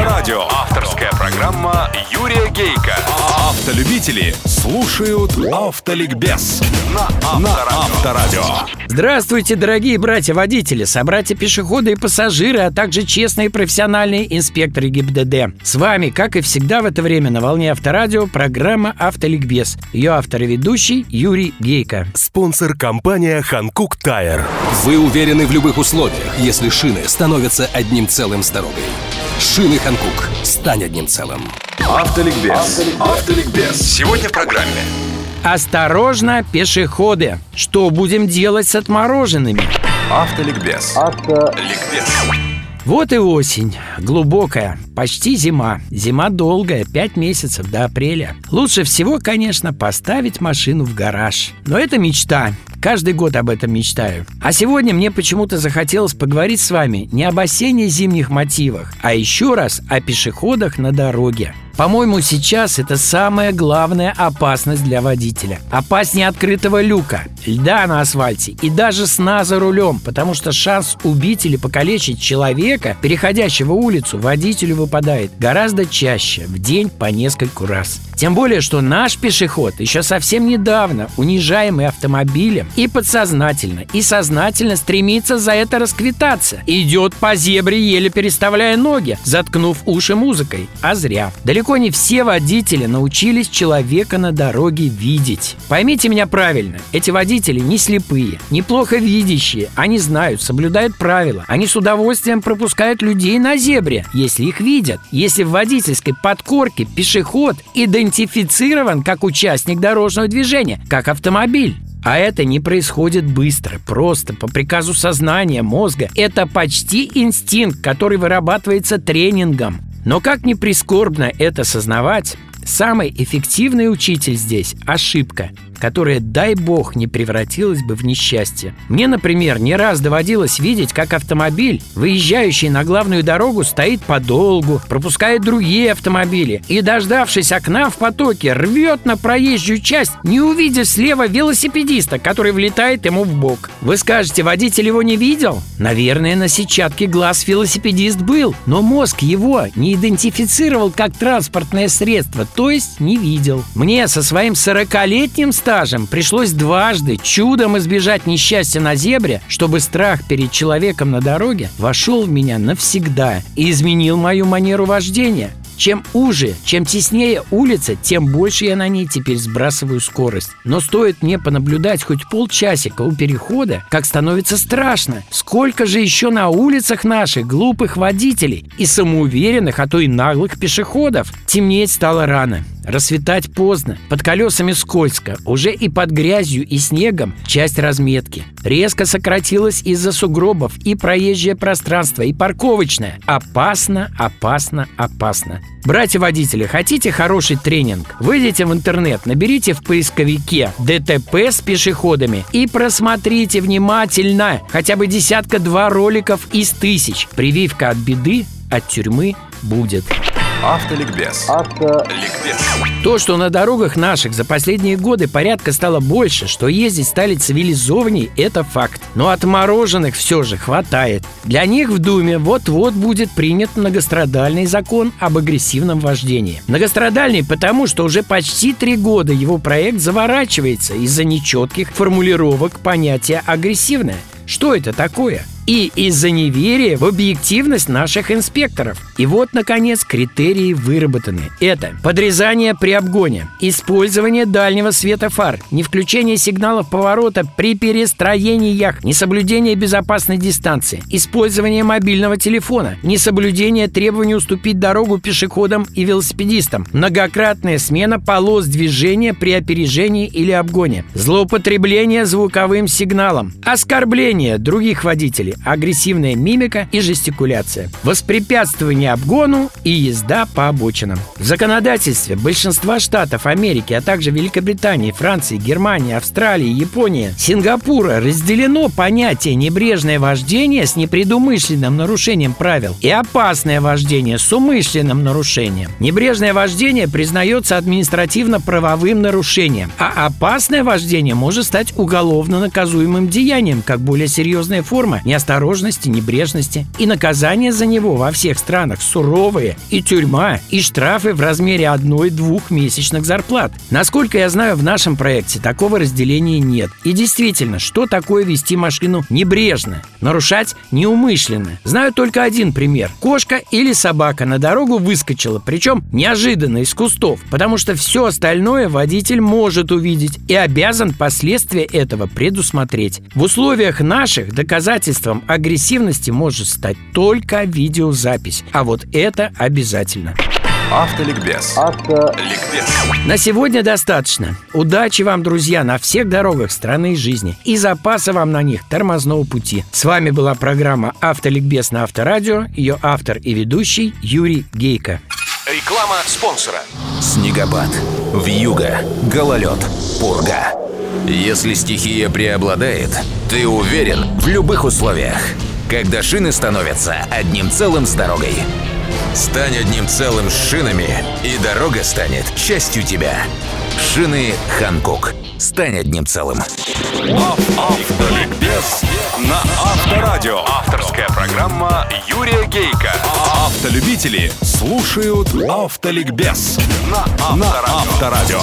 Авторадио. Авторская программа Юрия Гейка. Автолюбители слушают Автоликбез на Авторадио. Здравствуйте, дорогие братья-водители, собратья-пешеходы и пассажиры, а также честные профессиональные инспекторы ГИБДД. С вами, как и всегда в это время на волне Авторадио, программа «Автоликбез». Ее автор и ведущий Юрий Гейко. Спонсор компания «Ханкук Тайр». Вы уверены в любых условиях, если шины становятся одним целым с дорогой. Шины Ханкук. Стань одним целым. Автоликбез. Автоликбез. Сегодня в программе. Осторожно, пешеходы! Что будем делать с отмороженными? Автоликбез. Автоликбез. Вот и осень. Глубокая. Почти зима. Зима долгая, 5 месяцев до апреля. Лучше всего, конечно, поставить машину в гараж. Но это мечта. Каждый год об этом мечтаю. А сегодня мне почему-то захотелось поговорить с вами не об осенне-зимних мотивах, а еще раз о пешеходах на дороге. По-моему, сейчас это самая главная опасность для водителя. Опаснее открытого люка, льда на асфальте и даже сна за рулем, потому что шанс убить или покалечить человека, переходящего улицу, водителю выпадает гораздо чаще, в день по нескольку раз. Тем более, что наш пешеход еще совсем недавно, унижаемый автомобилем, и подсознательно, и сознательно стремится за это расквитаться. Идет по зебре, еле переставляя ноги, заткнув уши музыкой. А зря. Далеко не все водители научились человека на дороге видеть. Поймите меня правильно, эти водители не слепые, неплохо видящие. Они знают, соблюдают правила. Они с удовольствием пропускают людей на зебре, если их видят. Если в водительской подкорке пешеход идентифицирован как участник дорожного движения, как автомобиль. А это не происходит быстро, просто, по приказу сознания, мозга. Это почти инстинкт, который вырабатывается тренингом. Но как ни прискорбно это сознавать, самый эффективный учитель здесь – ошибка – которая, дай бог, не превратилась бы в несчастье. Мне, например, не раз доводилось видеть, как автомобиль, выезжающий на главную дорогу, стоит подолгу, пропускает другие автомобили и, дождавшись окна в потоке, рвет на проезжую часть, не увидев слева велосипедиста, который влетает ему в бок. Вы скажете, водитель его не видел? Наверное, на сетчатке глаз велосипедист был, но мозг его не идентифицировал как транспортное средство, то есть не видел. Мне со своим 40-летним стажем стажем пришлось дважды чудом избежать несчастья на зебре, чтобы страх перед человеком на дороге вошел в меня навсегда и изменил мою манеру вождения. Чем уже, чем теснее улица, тем больше я на ней теперь сбрасываю скорость. Но стоит мне понаблюдать хоть полчасика у перехода, как становится страшно. Сколько же еще на улицах наших глупых водителей и самоуверенных, а то и наглых пешеходов. Темнеть стало рано. Рассветать поздно, под колесами скользко, уже и под грязью и снегом часть разметки. Резко сократилась из-за сугробов и проезжее пространство, и парковочное. Опасно, опасно, опасно. Братья-водители, хотите хороший тренинг? Выйдите в интернет, наберите в поисковике ДТП с пешеходами и просмотрите внимательно хотя бы десятка-два роликов из тысяч. Прививка от беды, от тюрьмы будет. Автоликбез. Автоликбез. То, что на дорогах наших за последние годы порядка стало больше, что ездить стали цивилизованней, это факт. Но отмороженных все же хватает. Для них в Думе вот-вот будет принят многострадальный закон об агрессивном вождении. Многострадальный потому, что уже почти три года его проект заворачивается из-за нечетких формулировок понятия «агрессивное». Что это такое? И из-за неверия в объективность наших инспекторов. И вот, наконец, критерии выработаны. Это подрезание при обгоне, использование дальнего света фар, не включение сигналов поворота при перестроениях, несоблюдение безопасной дистанции, использование мобильного телефона, несоблюдение требований уступить дорогу пешеходам и велосипедистам, многократная смена полос движения при опережении или обгоне, злоупотребление звуковым сигналом, оскорбление других водителей, агрессивная мимика и жестикуляция, воспрепятствование обгону и езда по обочинам. В законодательстве большинства штатов Америки, а также Великобритании, Франции, Германии, Австралии, Японии, Сингапура разделено понятие небрежное вождение с непредумышленным нарушением правил и опасное вождение с умышленным нарушением. Небрежное вождение признается административно-правовым нарушением, а опасное вождение может стать уголовно наказуемым деянием, как более серьезная форма, не неосторожности, небрежности. И наказание за него во всех странах суровые, и тюрьма, и штрафы в размере одной-двух месячных зарплат. Насколько я знаю, в нашем проекте такого разделения нет. И действительно, что такое вести машину небрежно? Нарушать неумышленно. Знаю только один пример. Кошка или собака на дорогу выскочила, причем неожиданно из кустов, потому что все остальное водитель может увидеть и обязан последствия этого предусмотреть. В условиях наших доказательством агрессивности может стать только видеозапись, а вот это обязательно. Автоликбез. Автоликбез. На сегодня достаточно. Удачи вам, друзья, на всех дорогах страны и жизни. И запаса вам на них тормозного пути. С вами была программа «Автоликбез» на Авторадио. Ее автор и ведущий Юрий Гейко. Реклама спонсора. Снегопад. Вьюга. Гололед. Пурга. Если стихия преобладает, ты уверен в любых условиях. Когда шины становятся одним целым с дорогой. Стань одним целым с шинами, и дорога станет частью тебя. Шины Ханкук. Стань одним целым. Автоликбез на Авторадио. Авторская программа Юрия Гейка. Автолюбители слушают Автоликбез на Авторадио.